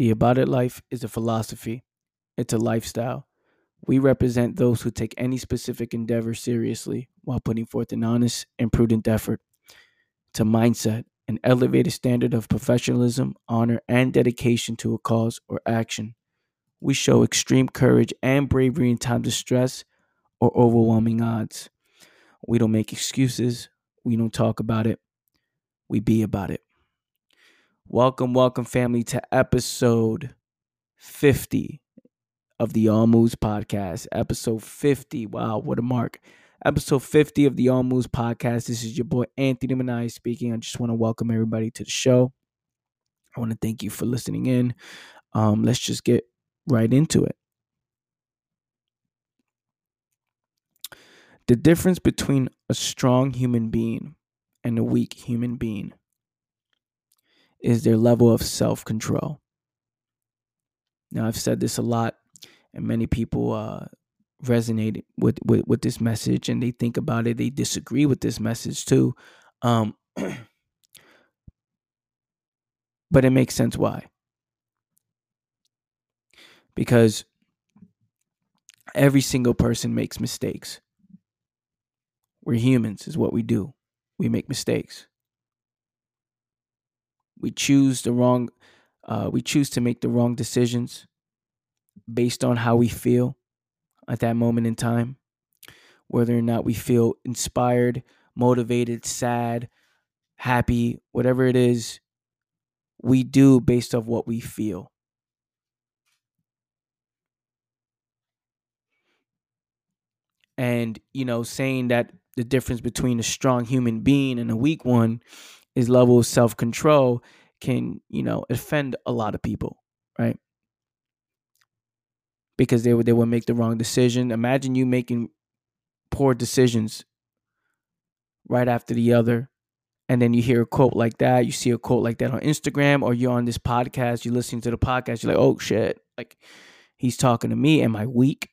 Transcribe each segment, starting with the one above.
The About It Life is a philosophy, it's a lifestyle. We represent those who take any specific endeavor seriously while putting forth an honest and prudent effort. It's a mindset, an elevated standard of professionalism, honor, and dedication to a cause or action. We show extreme courage and bravery in times of stress or overwhelming odds. We don't make excuses. We don't talk about it. We be about it. Welcome, welcome, family, to episode 50 of the All Moves podcast. Episode 50. Wow, what a mark. Episode 50 of the All Moves podcast. This is your boy Anthony Manai speaking. I just want to welcome everybody to the show. I want to thank you for listening in. Um, let's just get right into it. The difference between a strong human being and a weak human being is their level of self control. Now, I've said this a lot, and many people uh, resonate with, with, with this message and they think about it. They disagree with this message too. Um, but it makes sense why. Because every single person makes mistakes. We're humans, is what we do. We make mistakes. We choose the wrong, uh, we choose to make the wrong decisions based on how we feel at that moment in time. Whether or not we feel inspired, motivated, sad, happy, whatever it is, we do based off what we feel. And, you know, saying that the difference between a strong human being and a weak one is level of self control can, you know, offend a lot of people, right? Because they would they would make the wrong decision. Imagine you making poor decisions right after the other. And then you hear a quote like that, you see a quote like that on Instagram, or you're on this podcast, you're listening to the podcast, you're like, oh shit, like he's talking to me. Am I weak?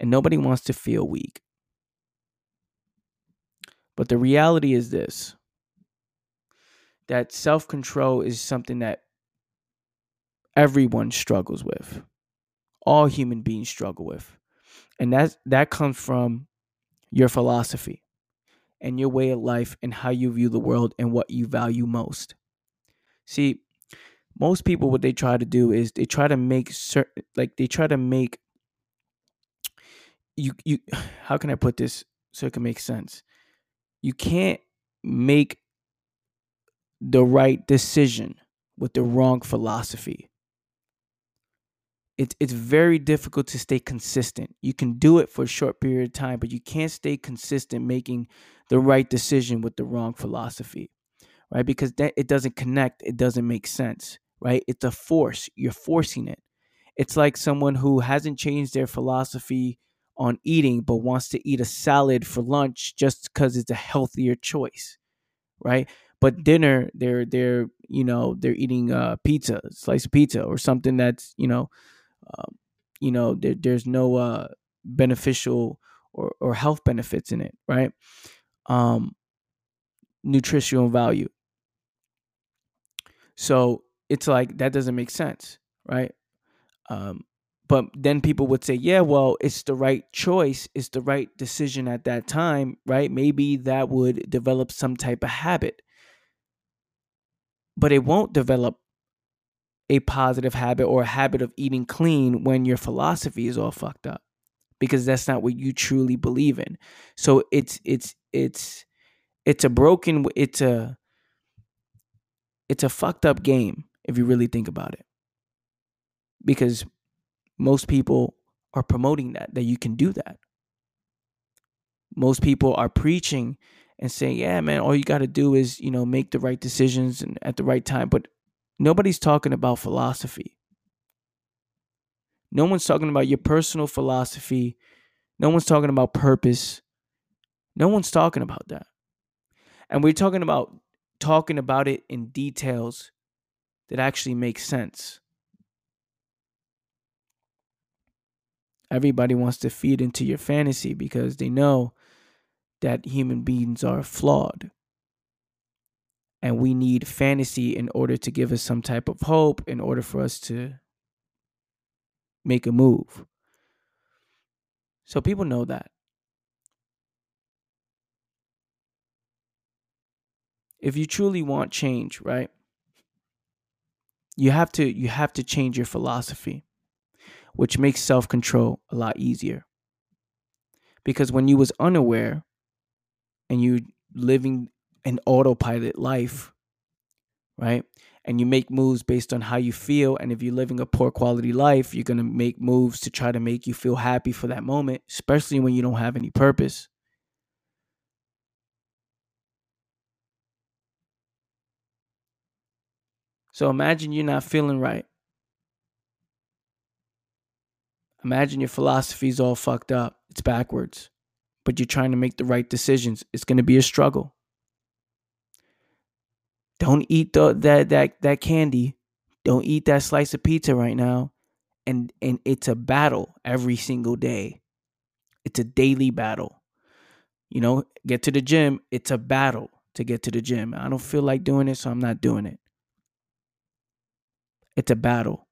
And nobody wants to feel weak. But the reality is this that self control is something that everyone struggles with. All human beings struggle with. And that that comes from your philosophy and your way of life and how you view the world and what you value most. See, most people what they try to do is they try to make certain like they try to make you you how can I put this so it can make sense? You can't make the right decision with the wrong philosophy. It's it's very difficult to stay consistent. You can do it for a short period of time, but you can't stay consistent making the right decision with the wrong philosophy. Right? Because that it doesn't connect, it doesn't make sense, right? It's a force. You're forcing it. It's like someone who hasn't changed their philosophy on eating but wants to eat a salad for lunch just cuz it's a healthier choice. Right? But dinner they're they're you know they're eating uh pizza slice of pizza or something that's you know um, you know there, there's no uh beneficial or, or health benefits in it right? Um nutritional value. So it's like that doesn't make sense right? Um but then people would say yeah well it's the right choice it's the right decision at that time right? Maybe that would develop some type of habit but it won't develop a positive habit or a habit of eating clean when your philosophy is all fucked up because that's not what you truly believe in. So it's it's it's it's a broken it's a it's a fucked up game if you really think about it. Because most people are promoting that that you can do that. Most people are preaching and say, yeah, man, all you got to do is, you know, make the right decisions and at the right time. But nobody's talking about philosophy. No one's talking about your personal philosophy. No one's talking about purpose. No one's talking about that. And we're talking about talking about it in details that actually make sense. Everybody wants to feed into your fantasy because they know that human beings are flawed. and we need fantasy in order to give us some type of hope in order for us to make a move. So people know that. If you truly want change, right? You have to you have to change your philosophy, which makes self-control a lot easier. Because when you was unaware and you're living an autopilot life, right? And you make moves based on how you feel. And if you're living a poor quality life, you're going to make moves to try to make you feel happy for that moment, especially when you don't have any purpose. So imagine you're not feeling right. Imagine your philosophy's all fucked up, it's backwards, but you're trying to make the right decisions. It's going to be a struggle. Don't eat the, that that that candy. Don't eat that slice of pizza right now. And and it's a battle every single day. It's a daily battle. You know, get to the gym, it's a battle to get to the gym. I don't feel like doing it, so I'm not doing it. It's a battle.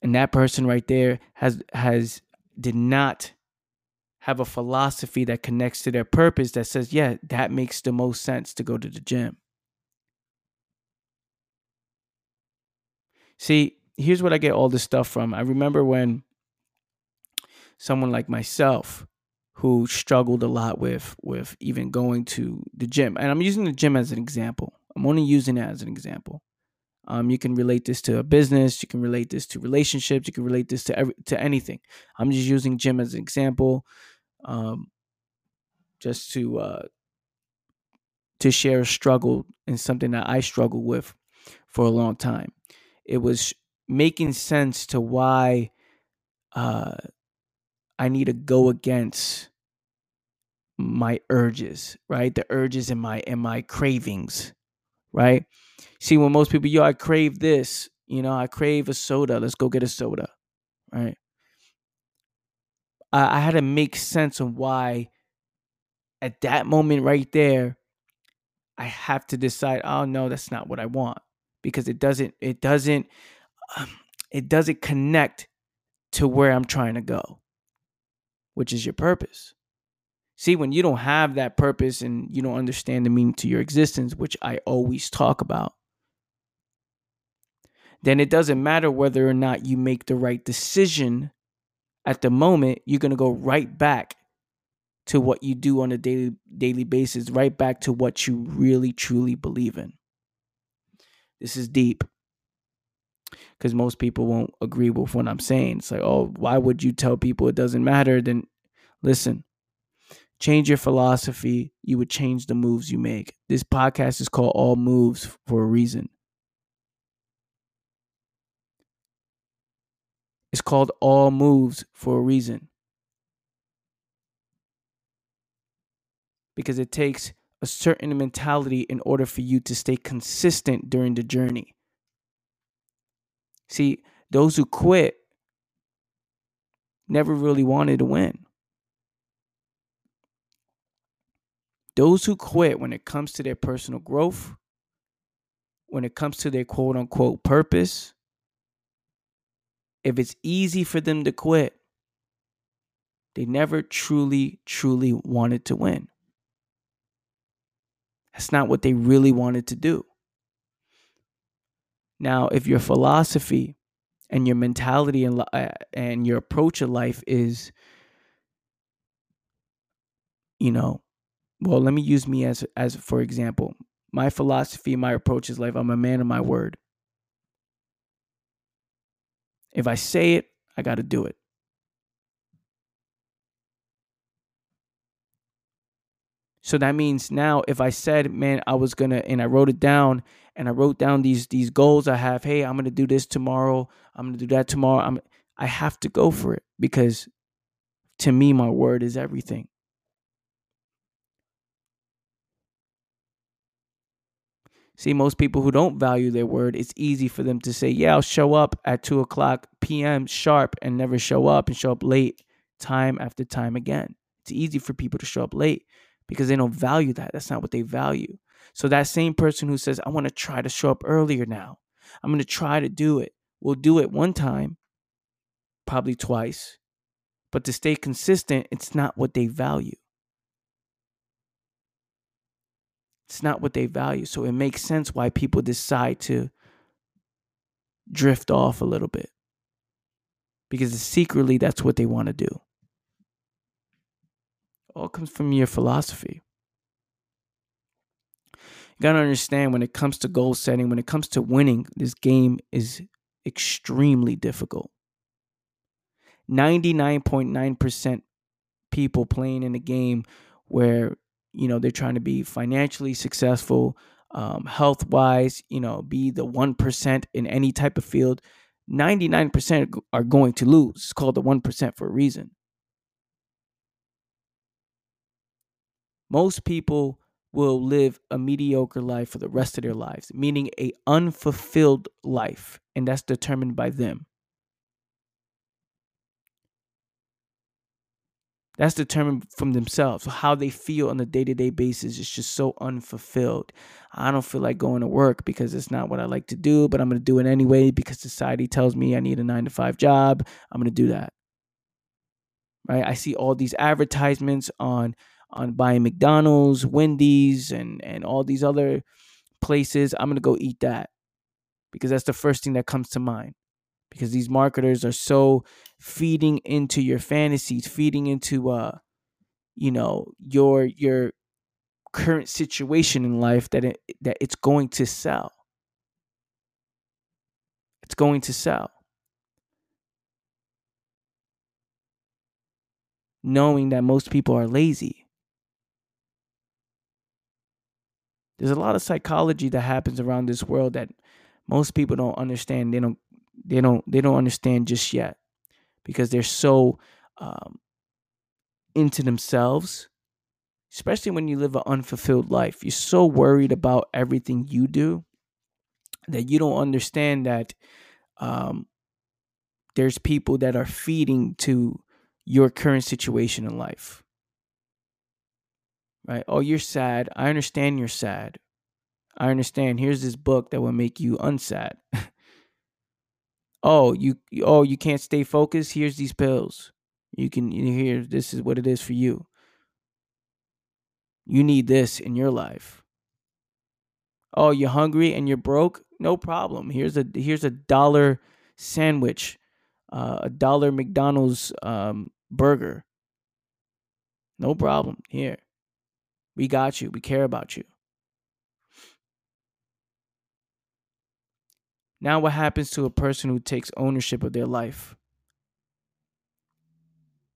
And that person right there has has did not have a philosophy that connects to their purpose that says, yeah, that makes the most sense to go to the gym. See, here's what I get all this stuff from. I remember when someone like myself who struggled a lot with with even going to the gym. And I'm using the gym as an example. I'm only using it as an example. Um, you can relate this to a business. You can relate this to relationships. You can relate this to every, to anything. I'm just using gym as an example um, just to uh, to share a struggle and something that I struggled with for a long time. It was making sense to why uh, I need to go against my urges, right? The urges and my and my cravings, right? See, when most people, yo, I crave this, you know, I crave a soda. Let's go get a soda, right? I, I had to make sense of why at that moment right there, I have to decide, oh no, that's not what I want. Because it doesn't, it doesn't, um, it doesn't connect to where I'm trying to go, which is your purpose. See, when you don't have that purpose and you don't understand the meaning to your existence, which I always talk about, then it doesn't matter whether or not you make the right decision at the moment you're going to go right back to what you do on a daily daily basis right back to what you really truly believe in. This is deep. Because most people won't agree with what i'm saying. It's like oh why would you tell people it doesn't matter? Then listen change your philosophy you would change the moves you make this podcast is called all moves for a reason It's called All Moves for a reason. Because it takes a certain mentality in order for you to stay consistent during the journey. See, those who quit never really wanted to win. Those who quit when it comes to their personal growth, when it comes to their quote unquote purpose, if it's easy for them to quit, they never truly, truly wanted to win. That's not what they really wanted to do. Now, if your philosophy and your mentality and, uh, and your approach of life is, you know, well, let me use me as as for example. My philosophy, my approach is life. I'm a man of my word. If I say it, I got to do it. So that means now if I said, man, I was to and I wrote it down and I wrote down these these goals I have, hey, I'm to do this tomorrow, I'm to do that tomorrow. I'm I have to go for it because to me my word is everything. See, most people who don't value their word, it's easy for them to say, Yeah, I'll show up at 2 o'clock p.m. sharp and never show up and show up late time after time again. It's easy for people to show up late because they don't value that. That's not what they value. So that same person who says, I want to try to show up earlier now, I'm going to try to do it, will do it one time, probably twice. But to stay consistent, it's not what they value. It's not what they value. So it makes sense why people decide to drift off a little bit. Because secretly, that's what they want to do. All comes from your philosophy. You got to understand when it comes to goal setting, when it comes to winning, this game is extremely difficult. 99.9% people playing in a game where, you know, they're trying to be financially successful, um, health wise, you know, be the 1% in any type of field. 99% are going to lose. It's called the 1% for a reason. Most people will live a mediocre life for the rest of their lives, meaning a unfulfilled life, and that's determined by them. That's determined from themselves. How they feel on a day to day basis is just so unfulfilled. I don't feel like going to work because it's not what I like to do, but I'm going to do it anyway because society tells me I need a nine to five job. I'm going to do that. Right? I see all these advertisements on on buying McDonald's, Wendy's, and and all these other places. I'm gonna go eat that because that's the first thing that comes to mind because these marketers are so feeding into your fantasies, feeding into uh you know your your current situation in life that it that it's going to sell. It's going to sell. Knowing that most people are lazy. There's a lot of psychology that happens around this world that most people don't understand. They don't they don't they don't understand just yet because they're so um, into themselves especially when you live an unfulfilled life. You're so worried about everything you do that you don't understand that um, there's people that are feeding to your current situation in life. Right? Oh you're sad. I understand you're sad. I understand. Here's this book that will make you unsad oh you oh you can't stay focused? Here's these pills. You can hear this is what it is for you. You need this in your life. Oh you're hungry and you're broke? No problem. Here's a here's a dollar sandwich uh, a dollar mcdonald's um, burger. No problem. Here. We got you. We care about you Now, what happens to a person who takes ownership of their life?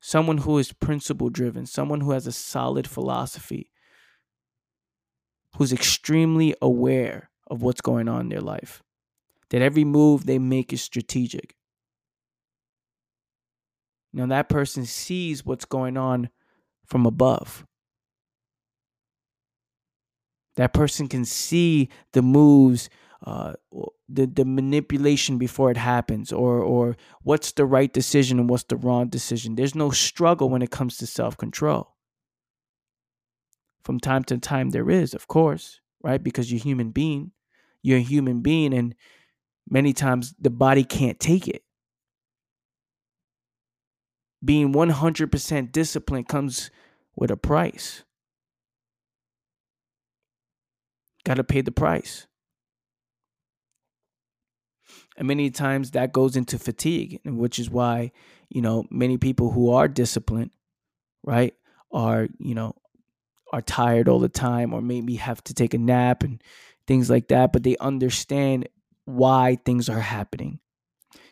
Someone who is principle driven, someone who has a solid philosophy, who's extremely aware of what's going on in their life, that every move they make is strategic. Now, that person sees what's going on from above. That person can see the moves uh, the the manipulation before it happens, or or what's the right decision and what's the wrong decision. There's no struggle when it comes to self control. From time to time, there is, of course, right? Because you're human being, you're a human being, and many times the body can't take it. Being 100% disciplined comes with a price. Got to pay the price. And many times that goes into fatigue, which is why, you know, many people who are disciplined, right, are, you know, are tired all the time or maybe have to take a nap and things like that, but they understand why things are happening.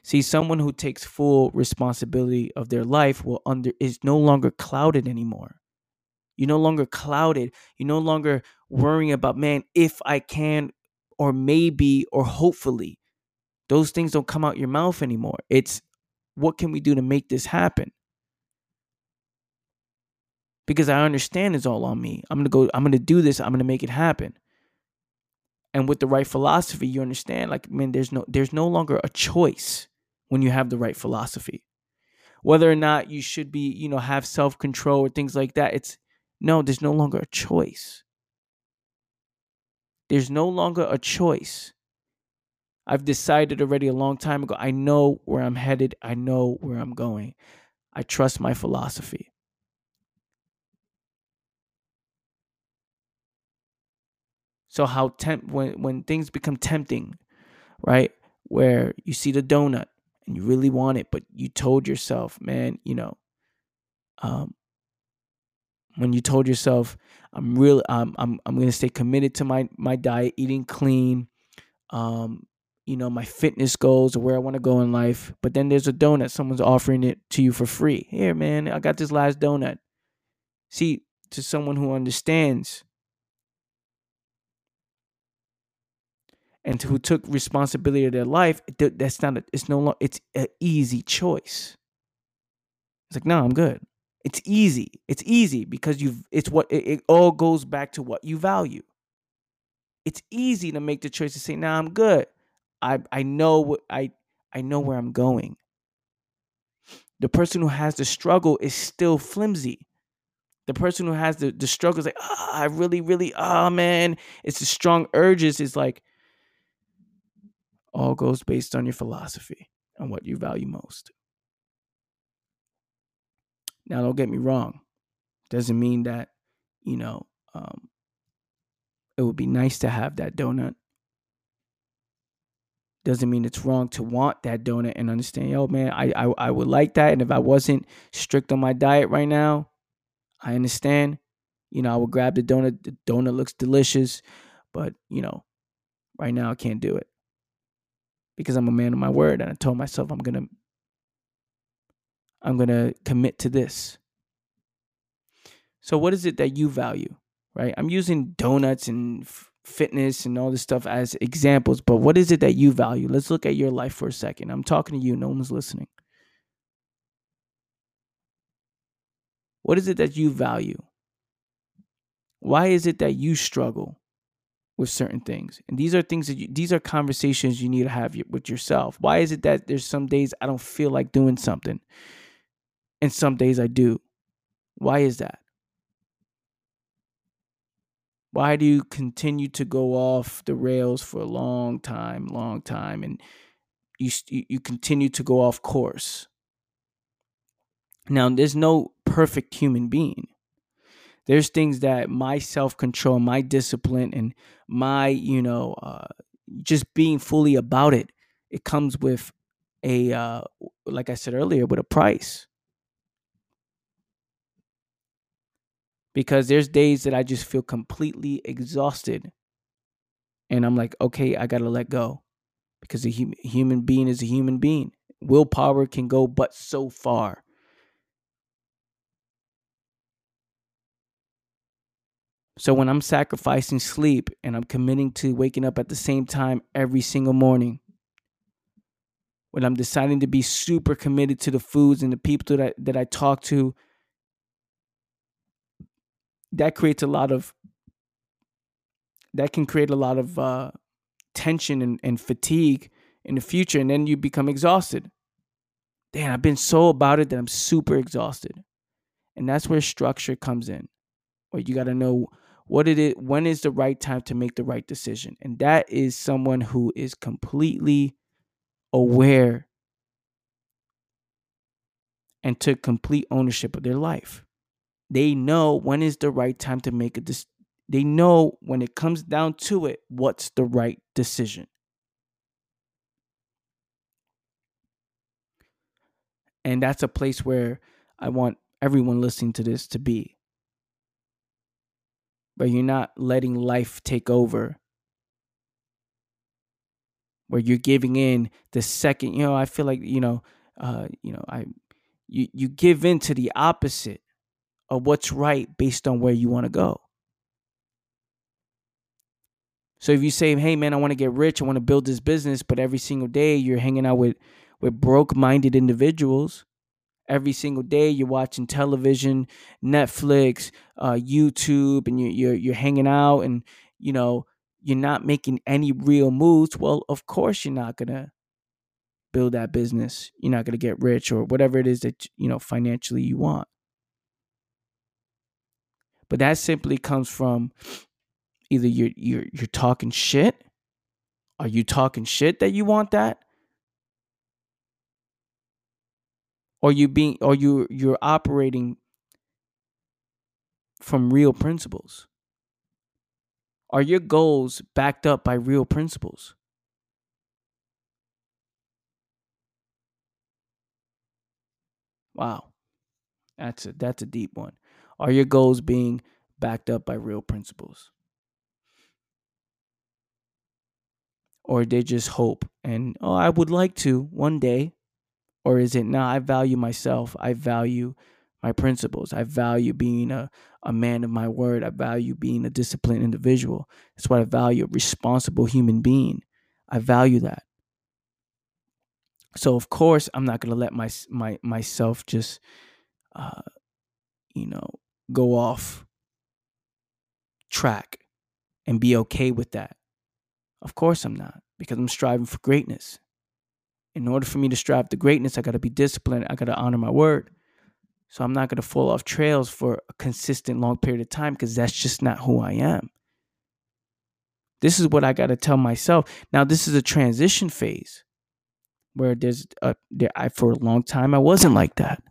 See, someone who takes full responsibility of their life will under is no longer clouded anymore. You're no longer clouded. You're no longer worrying about, man, if I can or maybe or hopefully. Those things don't come out your mouth anymore. It's what can we do to make this happen? Because I understand it's all on me. I'm going to go I'm going to do this. I'm going to make it happen. And with the right philosophy, you understand like man there's no there's no longer a choice when you have the right philosophy. Whether or not you should be, you know, have self-control or things like that, it's no, there's no longer a choice. There's no longer a choice. I've decided already a long time ago. I know where I'm headed. I know where I'm going. I trust my philosophy. So how when when things become tempting, right? Where you see the donut and you really want it, but you told yourself, man, you know, um, when you told yourself, I'm really, um, I'm, I'm gonna stay committed to my my diet, eating clean, um, you know, my fitness goals or where I want to go in life. But then there's a donut, someone's offering it to you for free. Here, man, I got this last donut. See, to someone who understands and who took responsibility of their life, that's not a, it's no longer it's an easy choice. It's like, no, I'm good. It's easy. It's easy because you've it's what it, it all goes back to what you value. It's easy to make the choice to say, nah, I'm good. I I know I I know where I'm going. The person who has the struggle is still flimsy. The person who has the, the struggle is like, oh, I really, really, oh man, it's the strong urges. It's like, all goes based on your philosophy and what you value most. Now, don't get me wrong. Doesn't mean that, you know, um, it would be nice to have that donut. Doesn't mean it's wrong to want that donut and understand, yo, man, I, I, I would like that. And if I wasn't strict on my diet right now, I understand. You know, I would grab the donut. The donut looks delicious, but, you know, right now I can't do it because I'm a man of my word and I told myself I'm going to I'm going to commit to this. So what is it that you value, right? I'm using donuts and fitness and all this stuff as examples, but what is it that you value? Let's look at your life for a second. I'm talking to you, no one's listening. What is it that you value? Why is it that you struggle? with certain things. And these are things that you, these are conversations you need to have with yourself. Why is it that there's some days I don't feel like doing something and some days I do? Why is that? Why do you continue to go off the rails for a long time, long time and you you continue to go off course? Now, there's no perfect human being there's things that my self control, my discipline, and my, you know, uh, just being fully about it, it comes with a, uh, like I said earlier, with a price. Because there's days that I just feel completely exhausted. And I'm like, okay, I got to let go. Because a hum- human being is a human being. Willpower can go but so far. So when I'm sacrificing sleep and I'm committing to waking up at the same time every single morning, when I'm deciding to be super committed to the foods and the people that I, that I talk to, that creates a lot of that can create a lot of uh, tension and, and fatigue in the future, and then you become exhausted. Damn, I've been so about it that I'm super exhausted, and that's where structure comes in. Where you got to know what it is when is the right time to make the right decision and that is someone who is completely aware and took complete ownership of their life they know when is the right time to make a decision they know when it comes down to it what's the right decision. And that's a place where i want everyone listening to this to be. But you're not letting life take over. Where you're giving in the second you know i feel like you know uh you know i you you give in to the opposite of what's right based on where you want to go. So if you say hey man i want to get rich i want to build this business but every single day you're hanging out with with broke minded individuals every single day you're watching television netflix uh, youtube and you're, you're you're hanging out and you know you're not making any real moves well of course you're not gonna build that business. You're not gonna get rich or whatever it is that you know financially you want but that simply comes from Either you're you're you're talking shit. Are you talking shit that you want that? Or you being or you you're operating from real principles? Are your goals backed up by real principles? Wow. That's a that's a deep one. Are your goals being backed up by real principles? Or they just hope and oh I would like to one day or is it now I value myself, I value my principles. I value being a, a man of my word. I value being a disciplined individual. That's what I value, a responsible human being. I value that. So of course I'm not gonna let my my myself just uh, you know go off track and be okay with that. Of course I'm not because I'm striving for greatness. In order for me to strive to greatness, I got to be disciplined. I got to honor my word. So I'm not going to fall off trails for a consistent long period of time because that's just not who I am. This is what I got to tell myself. Now, this is a transition phase where there's a, there, I, for a long time, I wasn't like that.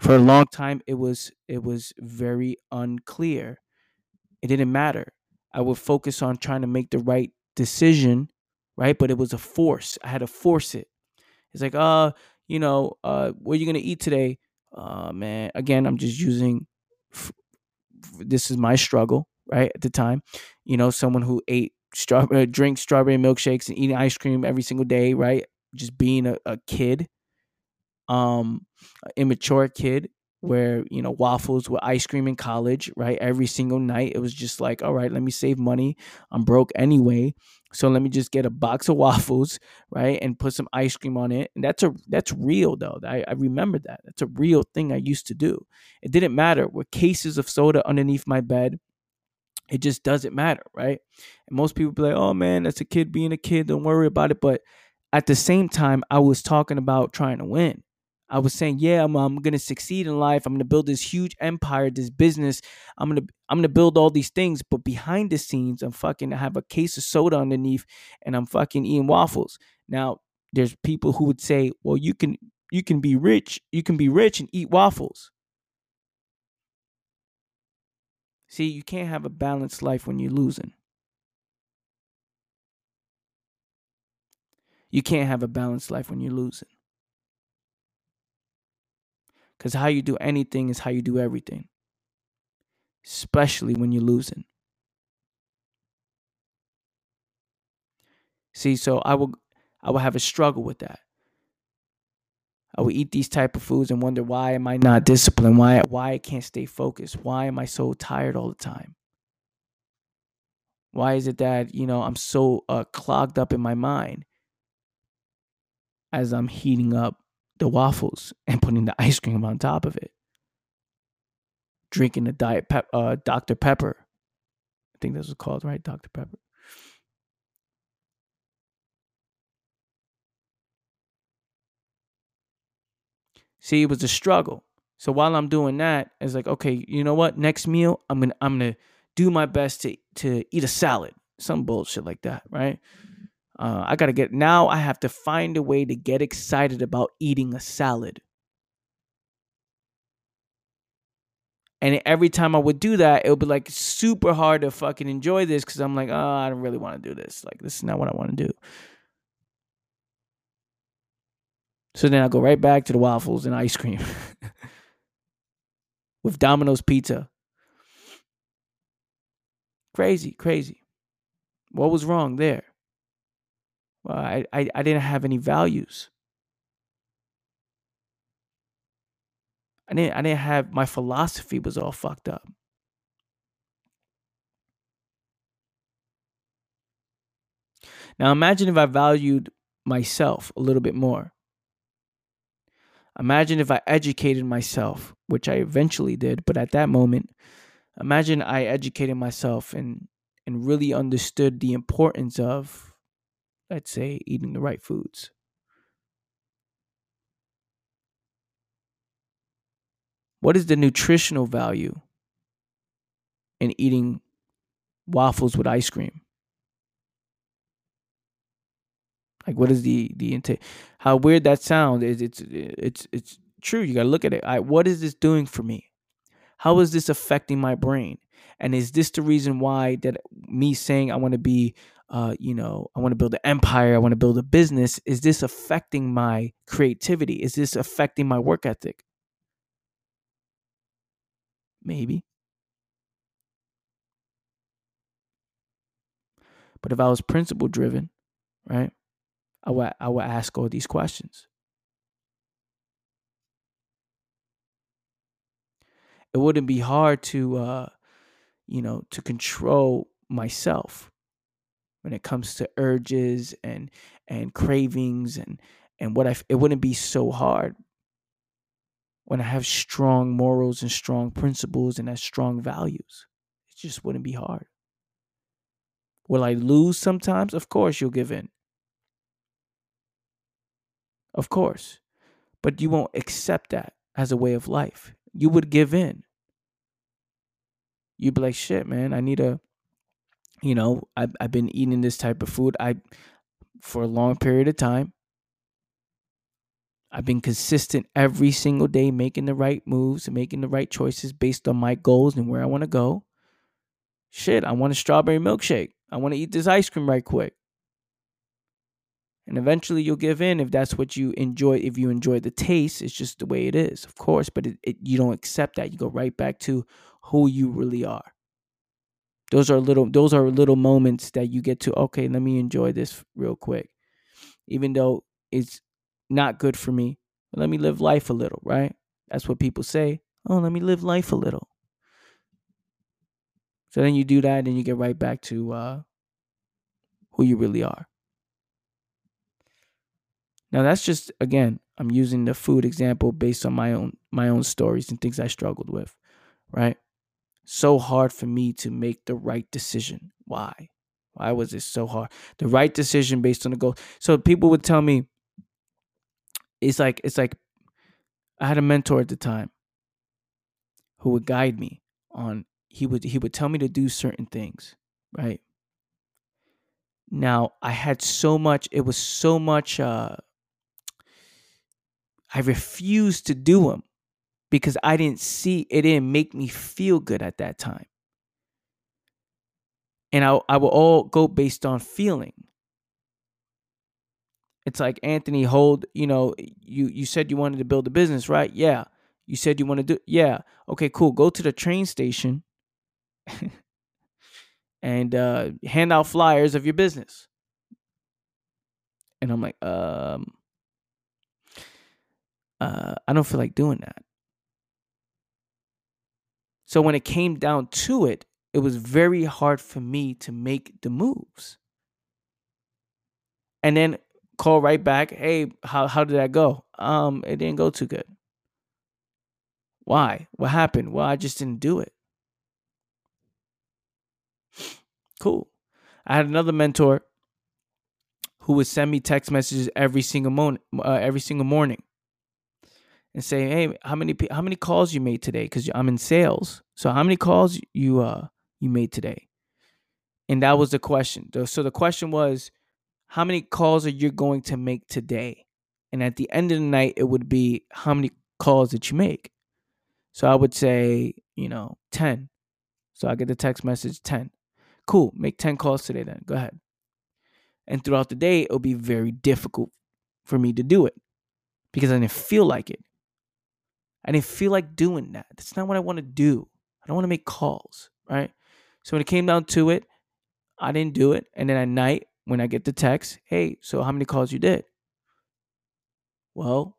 For a long time, it was it was very unclear. It didn't matter. I would focus on trying to make the right decision, right? But it was a force. I had to force it. It's like, uh, you know, uh, what are you gonna eat today? Uh, man, again, I'm just using. F- f- this is my struggle, right at the time. You know, someone who ate strawberry, uh, drink strawberry milkshakes and eating ice cream every single day, right? Just being a, a kid, um, immature kid, where you know waffles with ice cream in college right? Every single night it was just like all right let me save money. I'm broke anyway. So let me just get a box of waffles right? And put some ice cream on it. And that's a that's real though. I, I remember that. That's a real thing i used to do. It didn't matter with cases of soda underneath my bed. It just doesn't matter right? And most people be like oh man that's a kid being a kid. Don't worry about it. But at the same time i was talking about trying to win I was saying, yeah, I'm, I'm gonna succeed in life. I'm gonna build this huge empire, this business. I'm gonna I'm gonna build all these things, but behind the scenes, I'm fucking I have a case of soda underneath, and I'm fucking eating waffles. Now, there's people who would say, well, you can you can be rich, you can be rich and eat waffles. See, you can't have a balanced life when you're losing. You can't have a balanced life when you're losing. Because how you do anything is how you do everything, especially when you're losing. See, so I will I will have a struggle with that. I will eat these type of foods and wonder why am I not disciplined? Why why I can't stay focused? Why am I so tired all the time? Why is it that, you know, I'm so uh, clogged up in my mind as I'm heating up the waffles and putting the ice cream on top of it. Drinking the diet pep, uh, Dr. Pepper. I think this was called, right? Dr. Pepper. See, it was a struggle. So while I'm doing that, it's like, okay, you know what? Next meal, I'm gonna I'm gonna do my best to to eat a salad, some bullshit like that, right? Uh, I gotta get now. I have to find a way to get excited about eating a salad. And every time I would do that, it would be like super hard to fucking enjoy this because I'm like, oh, I don't really want to do this. Like, this is not what I want to do. So then I go right back to the waffles and ice cream with Domino's pizza. Crazy, crazy. What was wrong there? Well, I, I, I didn't have any values. I didn't I didn't have my philosophy was all fucked up. Now imagine if I valued myself a little bit more. Imagine if I educated myself, which I eventually did, but at that moment, imagine I educated myself and and really understood the importance of let's say, eating the right foods. What is the nutritional value in eating waffles with ice cream. Like, what is the the intake? How weird that sounds is. It's it's it's true. You gotta look at it. I, what is this doing for me? How is this affecting my brain? And is this the reason why that me saying I want to be, uh, you know, I want to build an empire, I want to build a business, is this affecting my creativity? Is this affecting my work ethic? Maybe. But if I was principle driven, right, I would I would ask all these questions. It wouldn't be hard to uh, you know, to control myself when it comes to urges and and cravings and and what I it wouldn't be so hard when I have strong morals and strong principles and have strong values. It just wouldn't be hard. Will I lose sometimes? Of course you'll give in. Of course. But you won't accept that as a way of life. You would give in you'd be like, shit, man, I need a, you know, I've, I've been eating this type of food I for a long period of time. I've been consistent every single day, making the right moves and making the right choices based on my goals and where I want to go. Shit, I want a strawberry milkshake. I want to eat this ice cream right quick. And eventually you'll give in if that's what you enjoy. If you enjoy the taste, it's just the way it is, of course. But it, it, you don't accept that. You go right back to who you really are. Those are little those are little moments that you get to okay, let me enjoy this real quick. Even though it's not good for me, let me live life a little, right? That's what people say. Oh, let me live life a little. So then you do that and you get right back to uh, who you really are. Now that's just again, I'm using the food example based on my own my own stories and things I struggled with, right? So hard for me to make the right decision. Why? Why was it so hard? The right decision based on the goal. So people would tell me, it's like it's like I had a mentor at the time who would guide me on he would he would tell me to do certain things, right? Now I had so much, it was so much uh I refused to do them because I didn't see it didn't make me feel good at that time. And I I will all go based on feeling. It's like Anthony hold, you know, you you said you wanted to build a business, right? Yeah. You said you want to do yeah. Okay, cool. Go to the train station and uh hand out flyers of your business. And I'm like, um uh I don't feel like doing that. So when it came down to it, it was very hard for me to make the moves. And then call right back, hey, how how did that go? Um, it didn't go too good. Why? What happened? Well, I just didn't do it. Cool. I had another mentor who would send me text messages every single morning, uh, every single morning and say, "Hey, how many how many calls you made today?" Because I'm in sales, so how many calls you uh you made today? And that was the question. So the question was, how many calls are you going to make today? And at the end of the night, it would be how many calls did you make? So I would say, you know, ten. So I get the text message ten. Cool, make ten calls today. Then go ahead. And throughout the day, it would be very difficult for me to do it because I didn't feel like it. I didn't feel like doing that. That's not what I want to do. I don't want to make calls, right? So when it came down to it, I didn't do it. And then at night, when I get the text, hey, so how many calls you did? Well,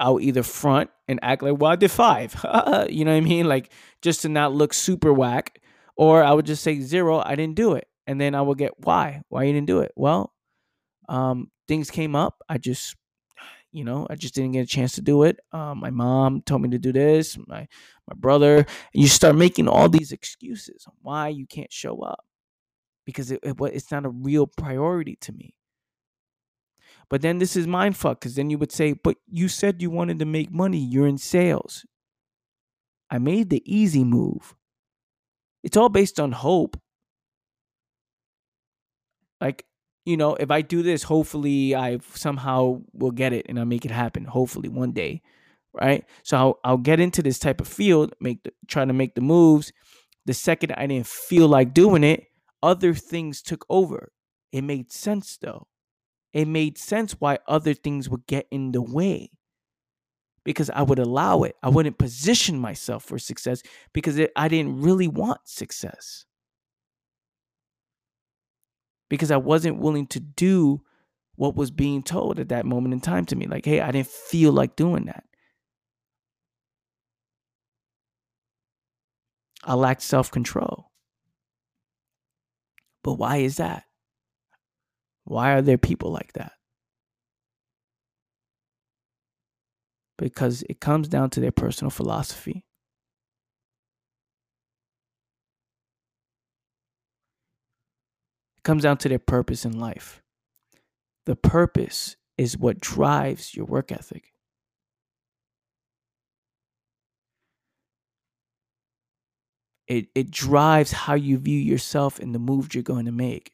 I'll either front and act like, well, I did five. you know what I mean? Like just to not look super whack. Or I would just say zero, I didn't do it. And then I would get why? Why you didn't do it? Well, um, things came up. I just you know i just didn't get a chance to do it. Um, my mom told me to do this my my brother you start making all these excuses why you can't show up because it, it it's not a real priority to me. But then this is mind fuck because then you would say but you said you wanted to make money. You're in sales. I made the easy move. It's all based on hope. Like, you know, if I do this, hopefully I somehow will get it and I make it happen. Hopefully one day, right? So I'll, I'll get into this type of field, make the, try to make the moves. The second I didn't feel like doing it, other things took over. It made sense though. It made sense why other things would get in the way because I would allow it. I wouldn't position myself for success because it, I didn't really want success. Because I wasn't willing to do what was being told at that moment in time to me. Like, hey, I didn't feel like doing that. I lacked self control. But why is that? Why are there people like that? Because it comes down to their personal philosophy. Comes down to their purpose in life. The purpose is what drives your work ethic. It, it drives how you view yourself and the moves you're going to make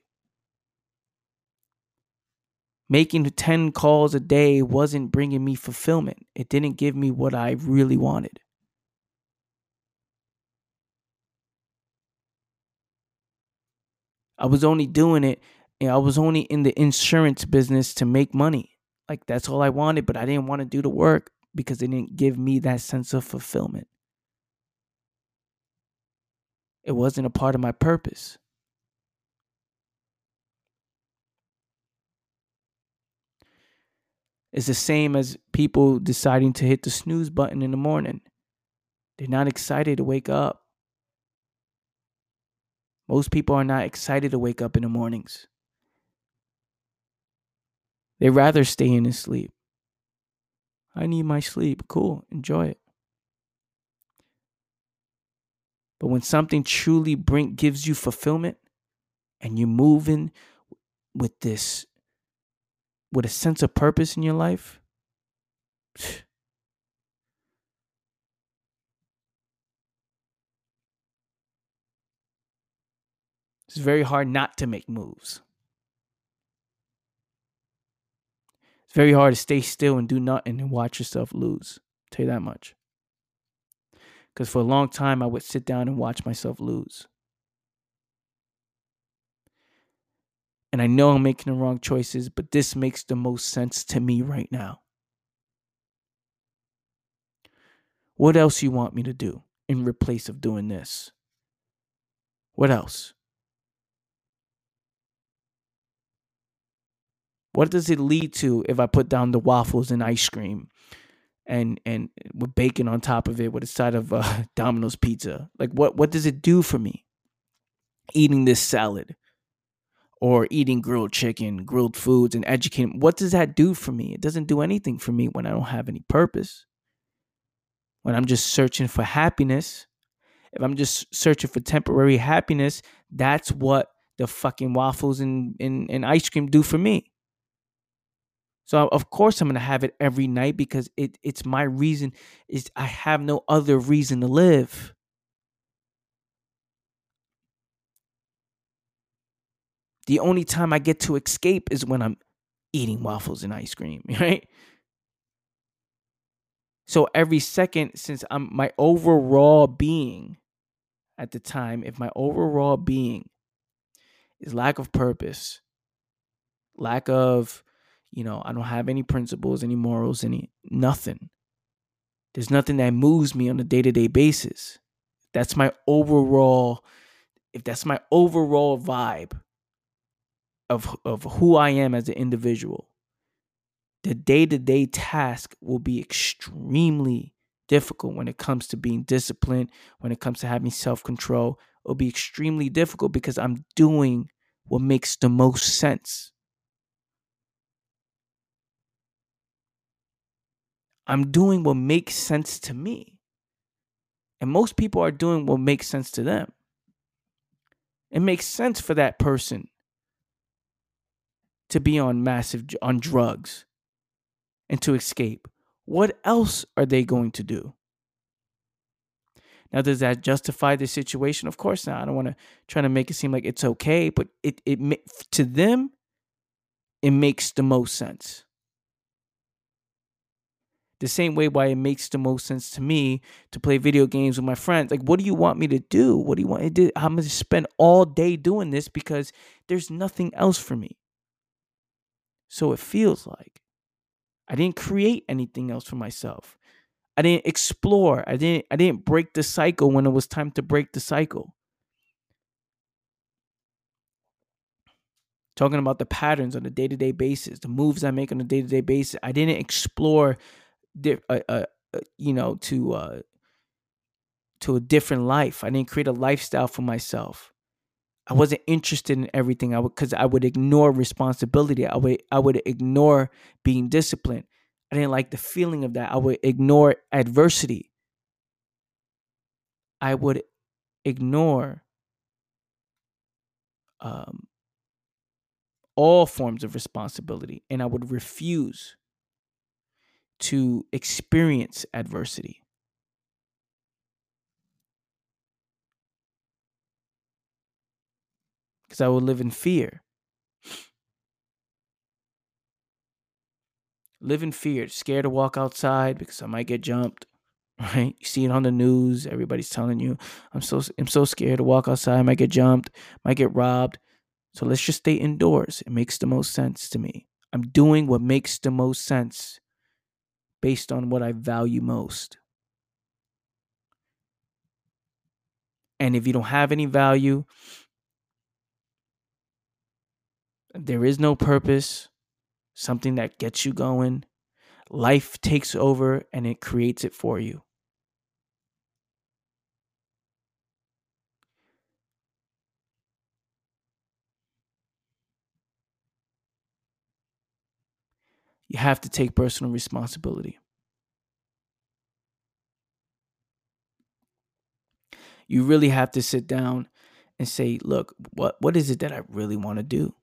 making 10 calls a day wasn't bringing me fulfillment. It didn't give me what I really wanted. I was only doing it, and I was only in the insurance business to make money. Like that's all I wanted, but I didn't want to do the work because it didn't give me that sense of fulfillment. It wasn't a part of my purpose. It's the same as people deciding to hit the snooze button in the morning. They're not excited to wake up. Most people are not excited to wake up in the mornings. They'd rather stay in and sleep. I need my sleep. Cool. Enjoy it. But when something truly bring gives you fulfillment and you're moving with this with a sense of purpose in your life, it's very hard not to make moves. It's very hard to stay still and do nothing and watch yourself lose. I'll tell you that much. Because for a long time, I would sit down and watch myself lose. And I know I'm making the wrong choices, but this makes the most sense to me right now. What else you want me to do in replace of doing this? What else? What does it lead to if I put down the waffles and ice cream and and with bacon on top of it with a side of uh, Domino's pizza? Like what what does it do for me? Eating this salad or eating grilled chicken, grilled foods, and educating. What does that do for me? It doesn't do anything for me when I don't have any purpose. When I'm just searching for happiness, if I'm just searching for temporary happiness, that's what the fucking waffles and, and, and ice cream do for me. So of course I'm gonna have it every night because it it's my reason. Is I have no other reason to live. The only time I get to escape is when I'm eating waffles and ice cream, right? So every second, since I'm my overall being at the time, if my overall being is lack of purpose, lack of, you know, I don't have any principles, any morals, any nothing. There's nothing that moves me on a day to day basis. That's my overall, if that's my overall vibe, of of who I am as an individual, the day-to-day task will be extremely difficult when it comes to being disciplined, when it comes to having self-control. It'll be extremely difficult because I'm doing what makes the most sense. I'm doing what makes sense to me. And most people are doing what makes sense to them. It makes sense for that person to be on massive on drugs and to escape what else are they going to do Now, does that justify the situation? Of course not. I don't want to try to make it seem like it's okay, but it it to them, it makes the most sense. The same way why it makes the most sense to me to play video games with my friends. Like, what do you want me to do? What do you want? Me to do? I'm to spend all day doing this because there's nothing else for me. So it feels like I didn't create anything else for myself. I didn't explore. I didn't I didn't break the cycle when it was time to break the cycle. Talking about the patterns on a day-to-day basis, the moves I make on a day-to-day basis. I didn't explore uh, uh, uh, you know to uh to a different life. I didn't create a lifestyle for myself. I wasn't interested in everything. I would because I would ignore responsibility. I would I would ignore being disciplined. I didn't like the feeling of that. I would ignore adversity. I would ignore um, all forms of responsibility and I would refuse to experience adversity. Because I would live in fear. live in fear, scared to walk outside because I might get jumped. Right? You see it on the news. Everybody's telling you, I'm so I'm so scared to walk outside. I might get jumped, might get robbed. So let's just stay indoors. It makes the most sense to me. I'm doing what makes the most sense based on what I value most. And if you don't have any value, there is no purpose, something that gets you going. Life takes over and it creates it for you. You have to take personal responsibility. You really have to sit down and say, look, what, what is it that I really want to do?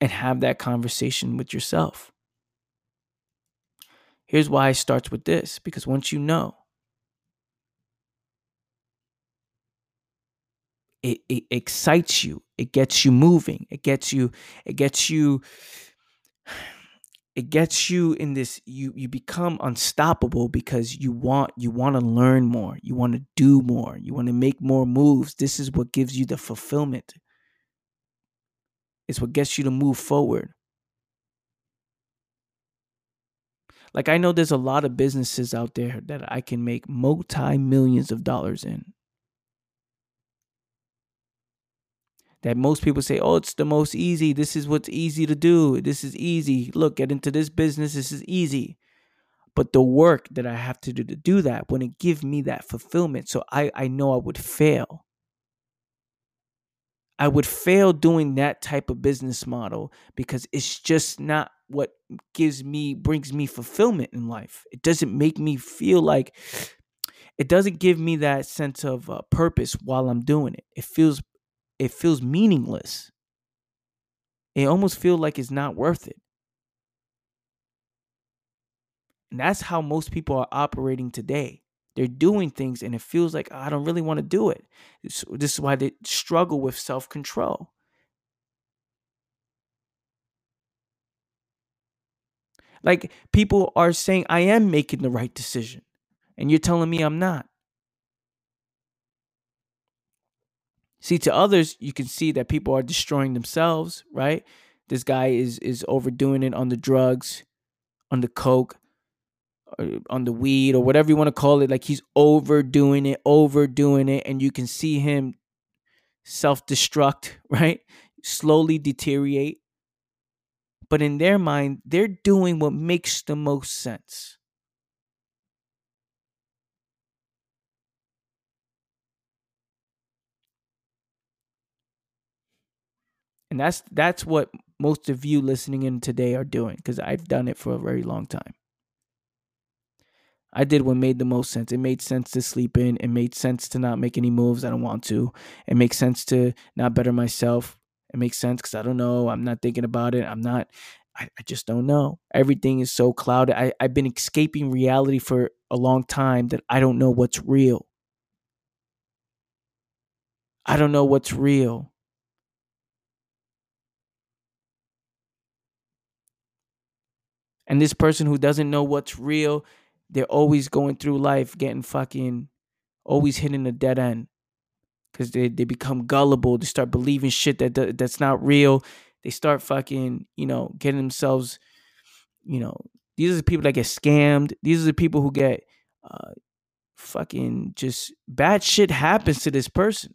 and have that conversation with yourself. Here's why it starts with this because once you know, it, it excites you, it gets you moving, it gets you, it gets you it gets you in this you you become unstoppable because you want you want to learn more you want to do more you want to make more moves this is what gives you the fulfillment it's what gets you to move forward. Like I know there's a lot of businesses out there that I can make multi millions of dollars in. That most people say, "Oh, it's the most easy. This is what's easy to do. This is easy. Look, get into this business. This is easy." But the work that I have to do to do that wouldn't give me that fulfillment. So I, I know I would fail. I would fail doing that type of business model because it's just not what gives me brings me fulfillment in life. It doesn't make me feel like it doesn't give me that sense of uh, purpose while I'm doing it. It feels it feels meaningless. It almost feels like it's not worth it. And that's how most people are operating today. They're doing things and it feels like I don't really want to do it. This, this is why they struggle with self control. Like people are saying, I am making the right decision. And you're telling me I'm not. See, to others, you can see that people are destroying themselves, right? This guy is is overdoing it on the drugs, on the coke, on the weed or whatever you want to call it. Like he's overdoing it overdoing it and you can see him self-destruct right? Slowly deteriorate. But in their mind they're doing what makes the most sense and that's that's what most of you listening in today are doing because i've done it for a very long time I did what made the most sense. It made sense to sleep in. It made sense to not make any moves I don't want to. It makes sense to not better myself. It makes sense because I don't know. I'm not thinking about it. I'm not, I, I just don't know. Everything is so clouded. I, I've been escaping reality for a long time that I don't know what's real. I don't know what's real. And this person who doesn't know what's real, they're always going through life getting fucking, always hitting a dead end. Because they, they become gullible. They start believing shit that that's not real. They start fucking, you know, getting themselves, you know, these are the people that get scammed. These are the people who get uh, fucking just bad shit happens to this person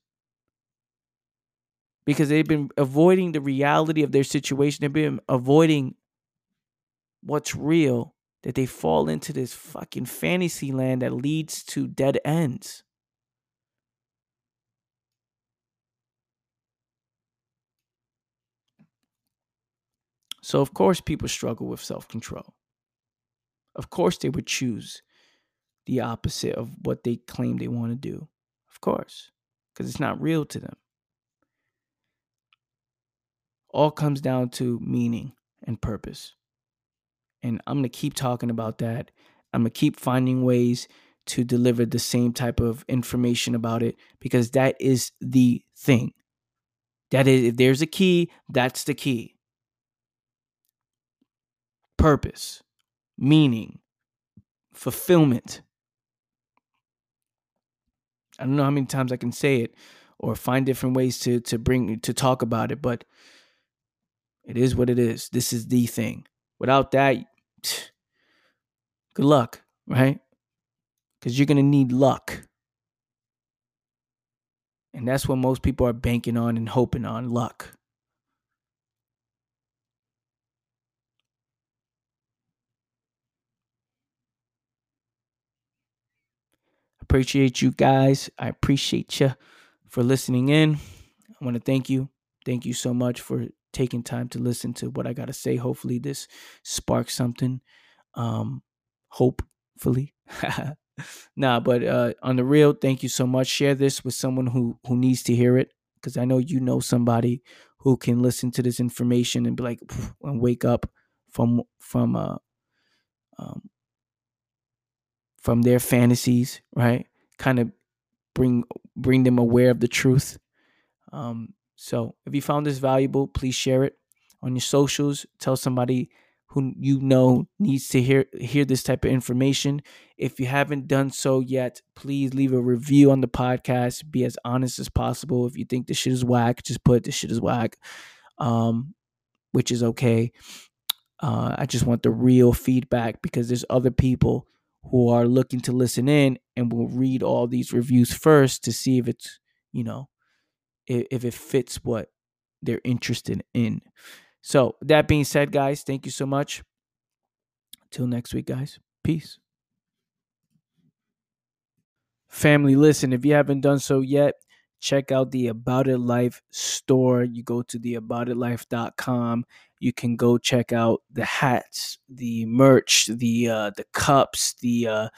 because they've been avoiding the reality of their situation. They've been avoiding what's real that they fall into this fucking fantasy land that leads to dead ends. So, of course, people struggle with self control. Of course, they would choose the opposite of what they claim they want to do. Of course, because it's not real to them. All comes down to meaning and purpose. And I'm going to keep talking about that. I'm going to keep finding ways to deliver the same type of information about it because that is the thing. That is, if there's a key, that's the key. Purpose, meaning, fulfillment. I don't know how many times I can say it or find different ways to to bring to talk about it, but it is what it is. This is the thing. Without that, good luck, right? Because you're gonna need luck. And that's what most people are banking on and hoping on luck. Appreciate you guys. I appreciate you for listening in. I want to thank you. Thank you so much for taking time to listen to what I got to say. Hopefully, this sparks something. Um, hopefully. nah, but uh, on the real, thank you so much. Share this with someone who who needs to hear it because I know you know somebody who can listen to this information and be like and wake up from from uh um, from their fantasies, right? Kind of bring bring them aware of the truth. Um, so if you found this valuable, please share it on your socials. Tell somebody who you know needs to hear hear this type of information. If you haven't done so yet, please leave a review on the podcast. Be as honest as possible. If you think this shit is whack, just put this shit is whack, um, which is okay. Uh, I just want the real feedback because there's other people who are looking to listen in and will read all these reviews first to see if it's, you know, if, it fits what they're interested in. So, that being said, guys, thank you so much. Till next week, guys. Peace. Family, listen, if you haven't done so yet, check out the About It Life store. You go to the aboutitlife.com you can go check out the hats, the merch, the uh, the cups, the uh,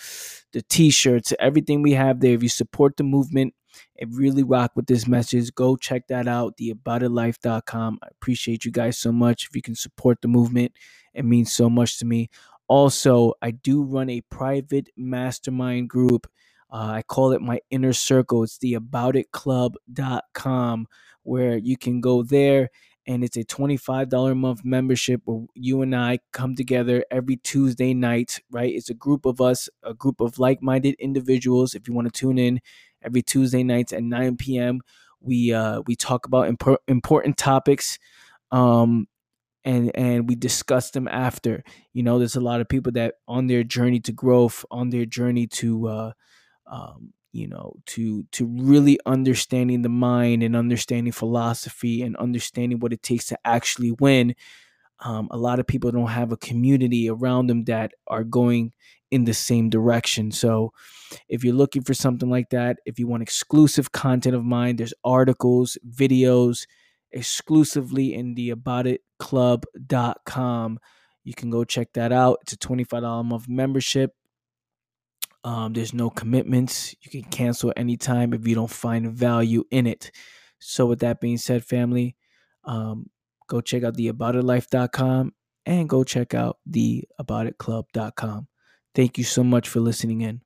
the t-shirts, everything we have there. If you support the movement and really rock with this message, go check that out. The aboutitlife.com. I appreciate you guys so much. If you can support the movement, it means so much to me. Also, I do run a private mastermind group. Uh, I call it my inner circle. It's the aboutitclub.com where you can go there and it's a $25 a month membership where you and I come together every Tuesday night, right? It's a group of us, a group of like minded individuals. If you want to tune in every Tuesday nights at 9 p.m., we uh, we talk about imp- important topics. Um, and and we discuss them after you know there's a lot of people that on their journey to growth on their journey to uh, um, you know to to really understanding the mind and understanding philosophy and understanding what it takes to actually win um, a lot of people don't have a community around them that are going in the same direction so if you're looking for something like that if you want exclusive content of mine there's articles videos exclusively in the aboutitclub.com you can go check that out it's a $25 a month membership um, there's no commitments. You can cancel anytime if you don't find value in it. So, with that being said, family, um, go check out the aboutitlife.com and go check out the aboutitclub.com. Thank you so much for listening in.